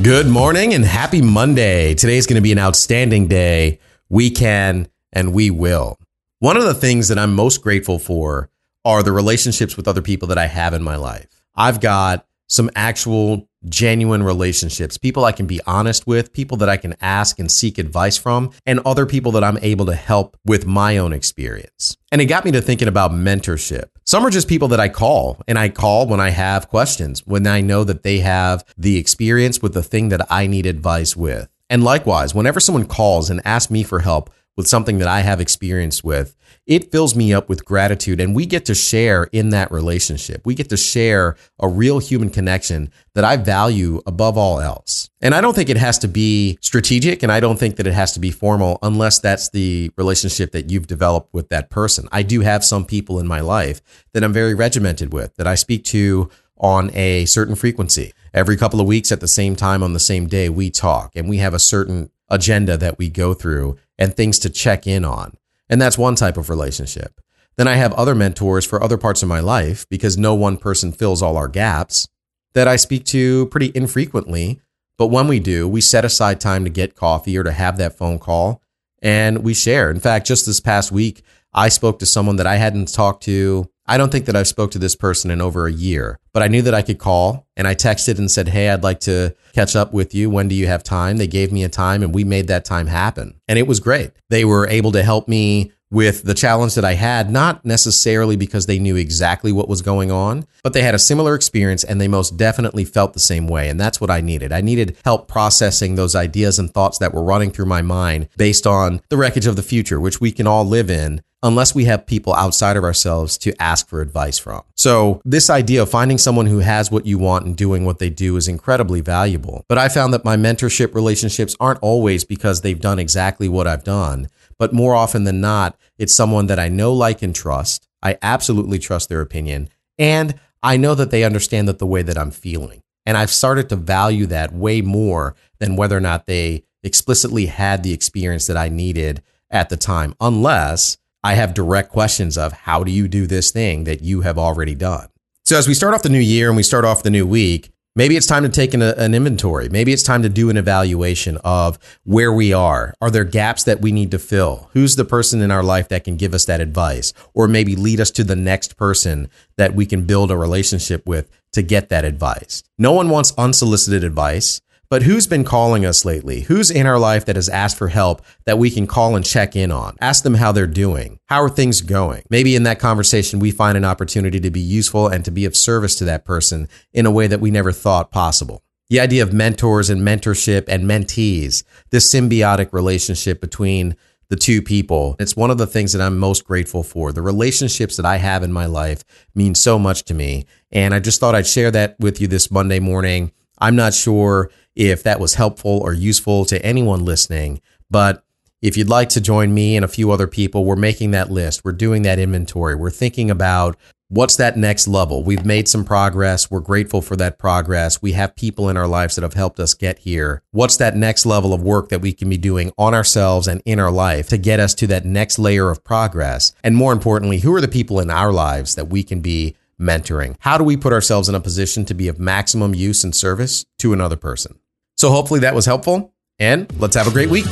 Good morning and happy Monday. Today's going to be an outstanding day. We can and we will. One of the things that I'm most grateful for are the relationships with other people that I have in my life. I've got some actual genuine relationships, people I can be honest with, people that I can ask and seek advice from, and other people that I'm able to help with my own experience. And it got me to thinking about mentorship. Some are just people that I call, and I call when I have questions, when I know that they have the experience with the thing that I need advice with. And likewise, whenever someone calls and asks me for help with something that I have experience with, it fills me up with gratitude. And we get to share in that relationship. We get to share a real human connection that I value above all else. And I don't think it has to be strategic and I don't think that it has to be formal unless that's the relationship that you've developed with that person. I do have some people in my life that I'm very regimented with, that I speak to on a certain frequency. Every couple of weeks at the same time on the same day, we talk and we have a certain agenda that we go through and things to check in on. And that's one type of relationship. Then I have other mentors for other parts of my life because no one person fills all our gaps that I speak to pretty infrequently. But when we do, we set aside time to get coffee or to have that phone call and we share. In fact, just this past week, I spoke to someone that I hadn't talked to. I don't think that I've spoke to this person in over a year, but I knew that I could call and I texted and said, Hey, I'd like to catch up with you. When do you have time? They gave me a time and we made that time happen. And it was great. They were able to help me with the challenge that I had, not necessarily because they knew exactly what was going on, but they had a similar experience and they most definitely felt the same way. And that's what I needed. I needed help processing those ideas and thoughts that were running through my mind based on the wreckage of the future, which we can all live in unless we have people outside of ourselves to ask for advice from. So, this idea of finding someone who has what you want and doing what they do is incredibly valuable. But I found that my mentorship relationships aren't always because they've done exactly what I've done but more often than not, it's someone that I know, like, and trust. I absolutely trust their opinion. And I know that they understand that the way that I'm feeling. And I've started to value that way more than whether or not they explicitly had the experience that I needed at the time, unless I have direct questions of how do you do this thing that you have already done. So as we start off the new year and we start off the new week, Maybe it's time to take an, an, inventory. Maybe it's time to do an evaluation of where we are. Are there gaps that we need to fill? Who's the person in our life that can give us that advice or maybe lead us to the next person that we can build a relationship with to get that advice? No one wants unsolicited advice. But who's been calling us lately? Who's in our life that has asked for help that we can call and check in on? Ask them how they're doing. How are things going? Maybe in that conversation, we find an opportunity to be useful and to be of service to that person in a way that we never thought possible. The idea of mentors and mentorship and mentees, this symbiotic relationship between the two people. It's one of the things that I'm most grateful for. The relationships that I have in my life mean so much to me. And I just thought I'd share that with you this Monday morning. I'm not sure if that was helpful or useful to anyone listening. But if you'd like to join me and a few other people, we're making that list. We're doing that inventory. We're thinking about what's that next level. We've made some progress. We're grateful for that progress. We have people in our lives that have helped us get here. What's that next level of work that we can be doing on ourselves and in our life to get us to that next layer of progress? And more importantly, who are the people in our lives that we can be mentoring? How do we put ourselves in a position to be of maximum use and service to another person? So hopefully that was helpful and let's have a great week.